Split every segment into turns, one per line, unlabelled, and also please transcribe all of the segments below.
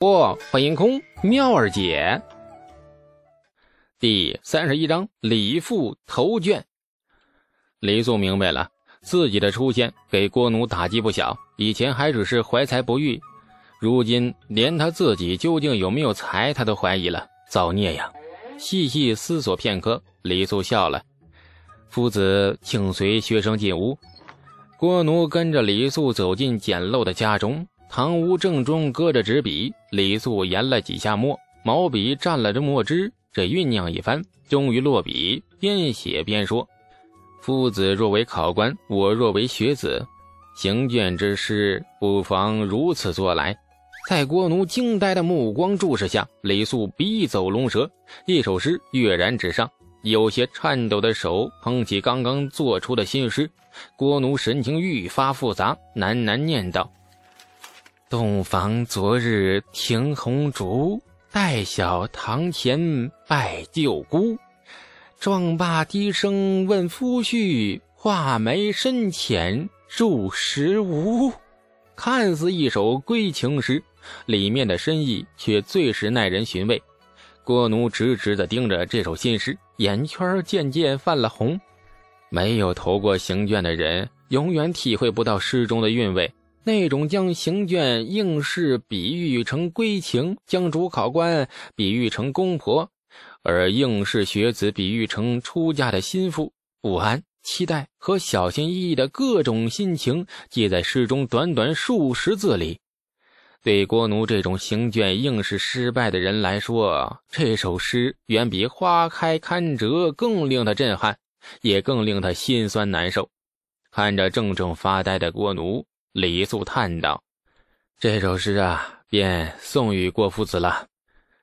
不，欢迎空妙儿姐。第三十一章李父头卷。李素明白了，自己的出现给郭奴打击不小。以前还只是怀才不遇，如今连他自己究竟有没有才，他都怀疑了。造孽呀！细细思索片刻，李素笑了。夫子，请随学生进屋。郭奴跟着李素走进简陋的家中。堂屋正中搁着纸笔，李素研了几下墨，毛笔蘸了这墨汁，这酝酿一番，终于落笔，边写边说：“夫子若为考官，我若为学子，行卷之诗，不妨如此作来。”在郭奴惊呆的目光注视下，李素笔走龙蛇，一首诗跃然纸上，有些颤抖的手捧起刚刚做出的新诗，郭奴神情愈发复杂，喃喃念道。洞房昨日停红烛，待晓堂前拜舅姑。壮罢低声问夫婿，画眉深浅入时无？看似一首归情诗，里面的深意却最是耐人寻味。郭奴直直地盯着这首新诗，眼圈渐渐泛了红。没有投过行卷的人，永远体会不到诗中的韵味。那种将行卷应试比喻成闺情，将主考官比喻成公婆，而应试学子比喻成出嫁的心腹，不安、期待和小心翼翼的各种心情，皆在诗中短短数十字里。对郭奴这种行卷应试失败的人来说，这首诗远比花开堪折更令他震撼，也更令他心酸难受。看着怔怔发呆的郭奴。李素叹道：“这首诗啊，便送与郭夫子了。”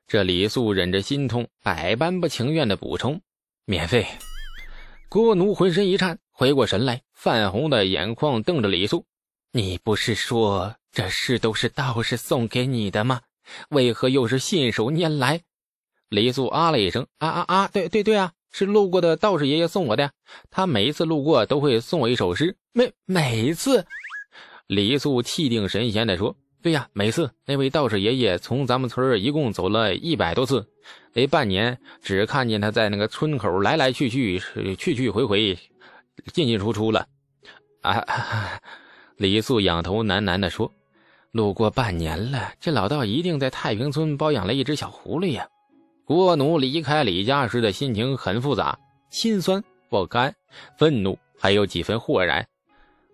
这李素忍着心痛，百般不情愿的补充：“免费。”郭奴浑身一颤，回过神来，泛红的眼眶瞪着李素：“你不是说这诗都是道士送给你的吗？为何又是信手拈来？”李素啊了一声：“啊啊啊！对对对啊，是路过的道士爷爷送我的。他每一次路过都会送我一首诗，每每一次。”李素气定神闲地说：“对呀，每次那位道士爷爷从咱们村一共走了一百多次，得半年只看见他在那个村口来来去去、去去回回、进进出出了。”啊！李素仰头喃喃地说：“路过半年了，这老道一定在太平村包养了一只小狐狸呀。”郭奴离开李家时的心情很复杂，心酸、不甘、愤怒，还有几分豁然。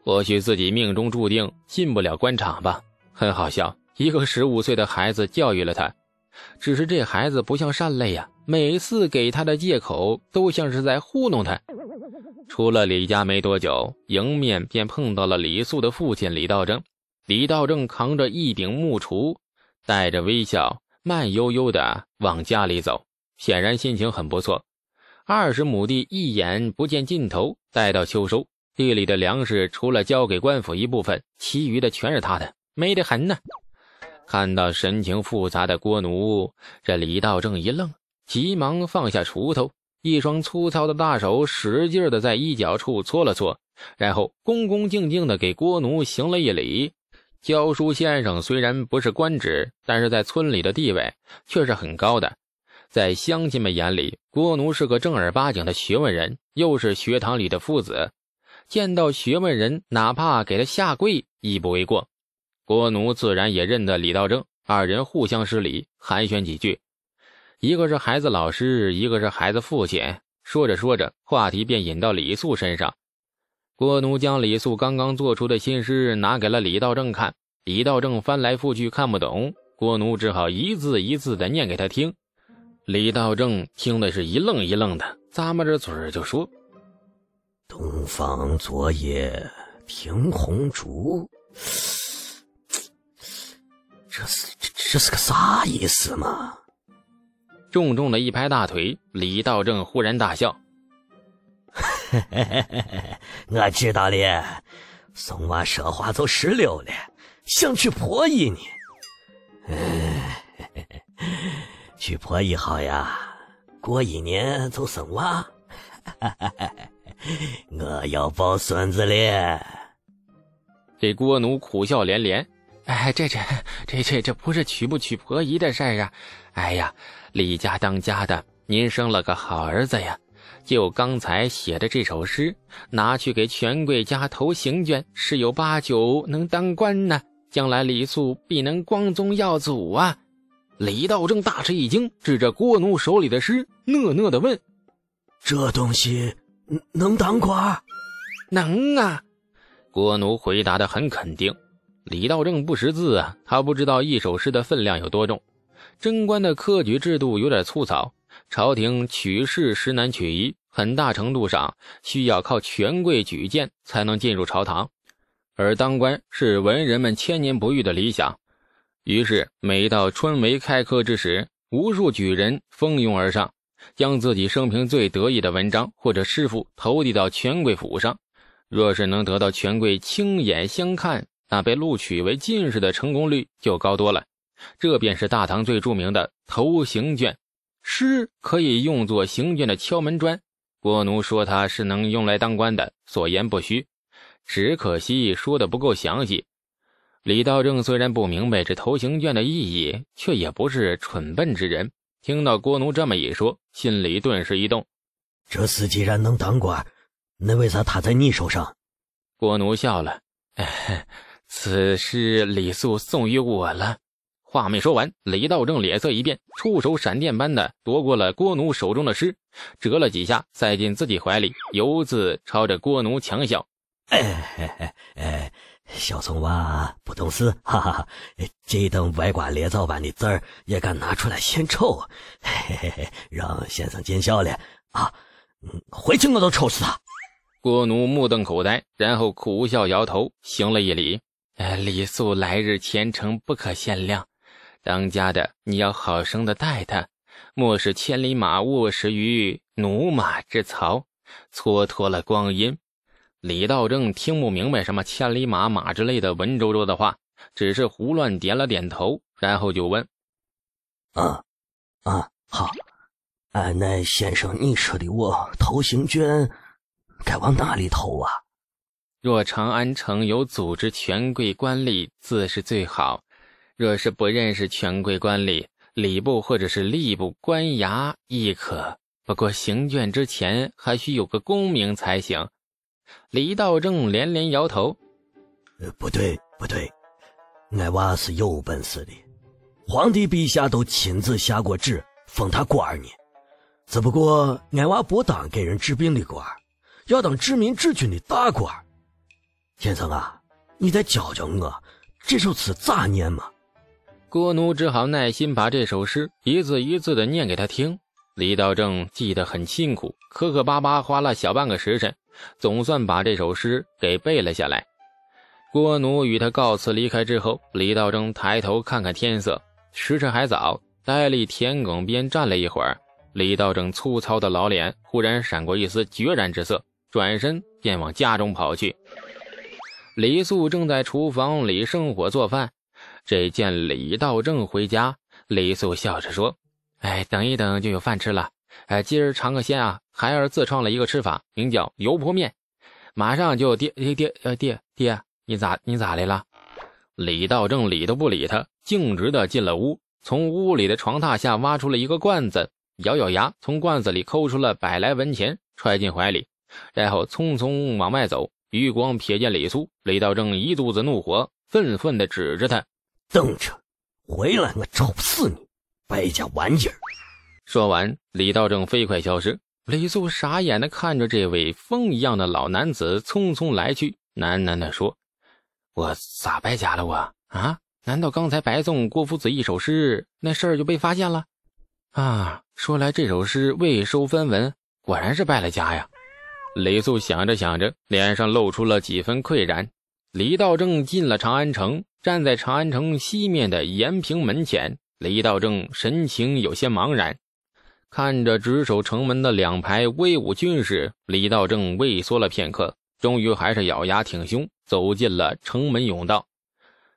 或许自己命中注定进不了官场吧。很好笑，一个十五岁的孩子教育了他，只是这孩子不像善类呀，每次给他的借口都像是在糊弄他。出了李家没多久，迎面便碰到了李素的父亲李道正。李道正扛着一顶木锄，带着微笑，慢悠悠地往家里走，显然心情很不错。二十亩地一眼不见尽头，待到秋收。地里的粮食除了交给官府一部分，其余的全是他的，美得很呢。看到神情复杂的郭奴，这李道正一愣，急忙放下锄头，一双粗糙的大手使劲的在衣角处搓了搓，然后恭恭敬敬的给郭奴行了一礼。教书先生虽然不是官职，但是在村里的地位却是很高的，在乡亲们眼里，郭奴是个正儿八经的学问人，又是学堂里的夫子。见到学问人，哪怕给他下跪，亦不为过。郭奴自然也认得李道正，二人互相施礼，寒暄几句。一个是孩子老师，一个是孩子父亲。说着说着，话题便引到李素身上。郭奴将李素刚刚做出的新诗拿给了李道正看，李道正翻来覆去看不懂，郭奴只好一字一字的念给他听。李道正听的是一愣一愣的，咂摸着嘴就说。
东方昨夜停红烛，这是这这是个啥意思嘛？
重重的一拍大腿，李道正忽然大笑：“
我知道了，宋娃说话都石榴了，想去婆姨呢。去婆姨好呀，过一年就生娃。” 我要抱孙子了。
这郭奴苦笑连连：“哎，这这这这这不是娶不娶婆姨的事儿啊！哎呀，李家当家的，您生了个好儿子呀！就刚才写的这首诗，拿去给权贵家投行卷，十有八九能当官呢。将来李素必能光宗耀祖啊！李道正大吃一惊，指着郭奴手里的诗，讷讷的问：“
这东西能当官？”“
能啊！”郭奴回答的很肯定。李道正不识字啊，他不知道一首诗的分量有多重。贞观的科举制度有点粗糙，朝廷取士实难取一，很大程度上需要靠权贵举荐才能进入朝堂。而当官是文人们千年不遇的理想，于是每到春闱开科之时，无数举人蜂拥而上，将自己生平最得意的文章或者诗赋投递到权贵府上。若是能得到权贵亲眼相看，那被录取为进士的成功率就高多了。这便是大唐最著名的投行卷。诗可以用作行卷的敲门砖。郭奴说他是能用来当官的，所言不虚。只可惜说的不够详细。李道正虽然不明白这头行卷的意义，却也不是蠢笨之人。听到郭奴这么一说，心里顿时一动。
这厮既然能当官，那为啥他在你手上？
郭奴笑了：“此事李素送于我了。”话没说完，李道正脸色一变，出手闪电般的夺过了郭奴手中的诗，折了几下，塞进自己怀里，犹自朝着郭奴强笑。
哎哎，小葱娃不懂事，哈哈哈！这等歪瓜裂枣般的字儿也敢拿出来献丑，嘿嘿嘿，让先生见笑了啊！回去我都抽死他！
郭奴目瞪口呆，然后苦笑摇头，行了一礼：“，李素来日前程不可限量，当家的你要好生的待他，莫使千里马卧食于驽马之槽，蹉跎了光阴。”李道正听不明白什么千里马马之类的文绉绉的话，只是胡乱点了点头，然后就问：“
啊，啊，好，啊，那先生你说的我投行卷该往哪里投啊？
若长安城有组织权贵官吏，自是最好；若是不认识权贵官吏，礼部或者是吏部官衙亦可。不过行卷之前还需有个功名才行。”李道正连连摇头：“
呃，不对，不对，俺娃是有本事的，皇帝陛下都亲自下过旨封他官呢。只不过俺娃不当给人治病的官，要当治民治军的大官。先生啊，你再教教我这首词咋念嘛？”
郭奴只好耐心把这首诗一字一字的念给他听。李道正记得很辛苦，磕磕巴巴花了小半个时辰。总算把这首诗给背了下来。郭奴与他告辞离开之后，李道正抬头看看天色，时辰还早，呆立田埂边站了一会儿。李道正粗糙的老脸忽然闪过一丝决然之色，转身便往家中跑去。李素正在厨房里生火做饭，这见李道正回家，李素笑着说：“哎，等一等就有饭吃了。”哎，今儿尝个鲜啊！孩儿自创了一个吃法，名叫油泼面，马上就爹爹爹呃爹爹，你咋你咋来了？李道正理都不理他，径直的进了屋，从屋里的床榻下挖出了一个罐子，咬咬牙，从罐子里抠出了百来文钱，揣进怀里，然后匆匆往外走。余光瞥见李苏，李道正一肚子怒火，愤愤的指着他，
等着，回来我抽死你，败家玩意儿！
说完，李道正飞快消失。李素傻眼的看着这位风一样的老男子匆匆来去，喃喃的说：“我咋败家了？我啊？难道刚才白送郭夫子一首诗，那事儿就被发现了？啊，说来这首诗未收分文，果然是败了家呀。”李素想着想着，脸上露出了几分愧然。李道正进了长安城，站在长安城西面的延平门前，李道正神情有些茫然。看着值守城门的两排威武军士，李道正畏缩了片刻，终于还是咬牙挺胸走进了城门甬道。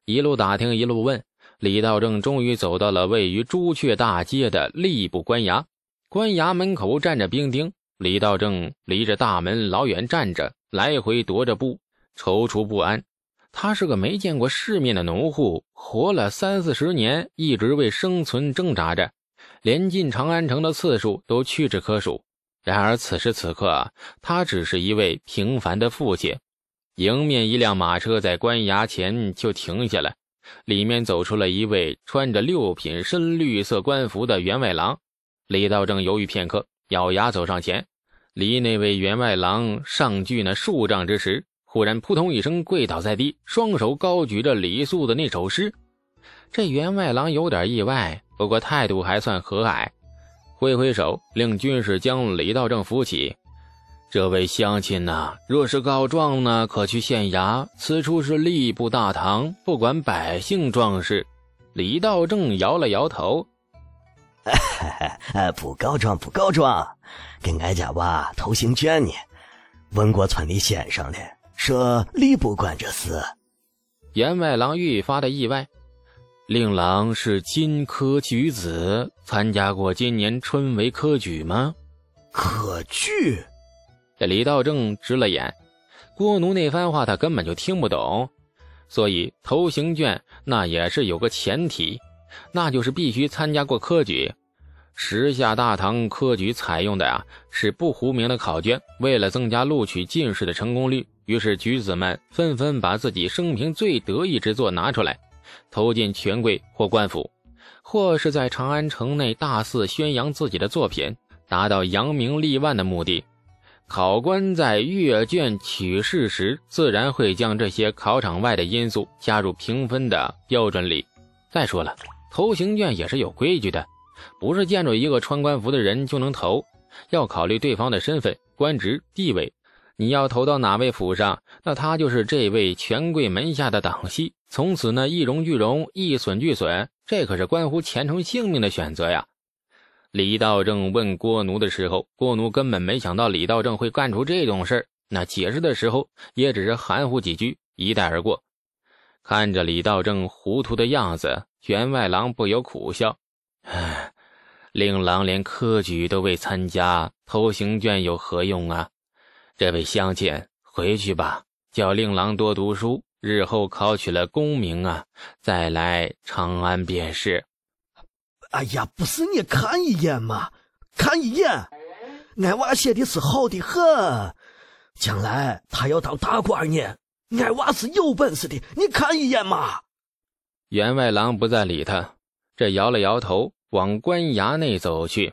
一路打听，一路问，李道正终于走到了位于朱雀大街的吏部官衙。官衙门口站着兵丁，李道正离着大门老远站着，来回踱着步，踌躇不安。他是个没见过世面的农户，活了三四十年，一直为生存挣扎着，连进长安城的次数都屈指可数。然而此时此刻，他只是一位平凡的父亲。迎面一辆马车在官衙前就停下来，里面走出了一位穿着六品深绿色官服的员外郎。李道正犹豫片刻，咬牙走上前，离那位员外郎上距那数丈之时，忽然扑通一声跪倒在地，双手高举着李素的那首诗。这员外郎有点意外，不过态度还算和蔼。挥挥手，令军士将李道正扶起。这位乡亲呐，若是告状呢，可去县衙。此处是吏部大堂，不管百姓壮士。李道正摇了摇头：“
不告状，不告状。跟俺家娃偷行卷呢。问过村里先生了，说吏部管这事。”
员外郎愈发的意外。令郎是金科举子，参加过今年春闱科举吗？
科举？
这李道正直了眼，郭奴那番话他根本就听不懂，所以投行卷那也是有个前提，那就是必须参加过科举。时下大唐科举采用的呀是不糊名的考卷，为了增加录取进士的成功率，于是举子们纷纷把自己生平最得意之作拿出来。投进权贵或官府，或是在长安城内大肆宣扬自己的作品，达到扬名立万的目的。考官在阅卷取士时，自然会将这些考场外的因素加入评分的标准里。再说了，投行卷也是有规矩的，不是见着一个穿官服的人就能投，要考虑对方的身份、官职、地位。你要投到哪位府上，那他就是这位权贵门下的党系，从此呢一荣俱荣，一损俱损，这可是关乎前程性命的选择呀。李道正问郭奴的时候，郭奴根本没想到李道正会干出这种事那解释的时候也只是含糊几句，一带而过。看着李道正糊涂的样子，员外郎不由苦笑：“唉，令郎连科举都未参加，投行卷有何用啊？”这位乡亲，回去吧，叫令郎多读书，日后考取了功名啊，再来长安便是。
哎呀，不是你看一眼吗？看一眼，俺娃写的是好的很，将来他要当大官呢。俺娃是有本事的，你看一眼嘛。
员外郎不再理他，这摇了摇头，往官衙内走去。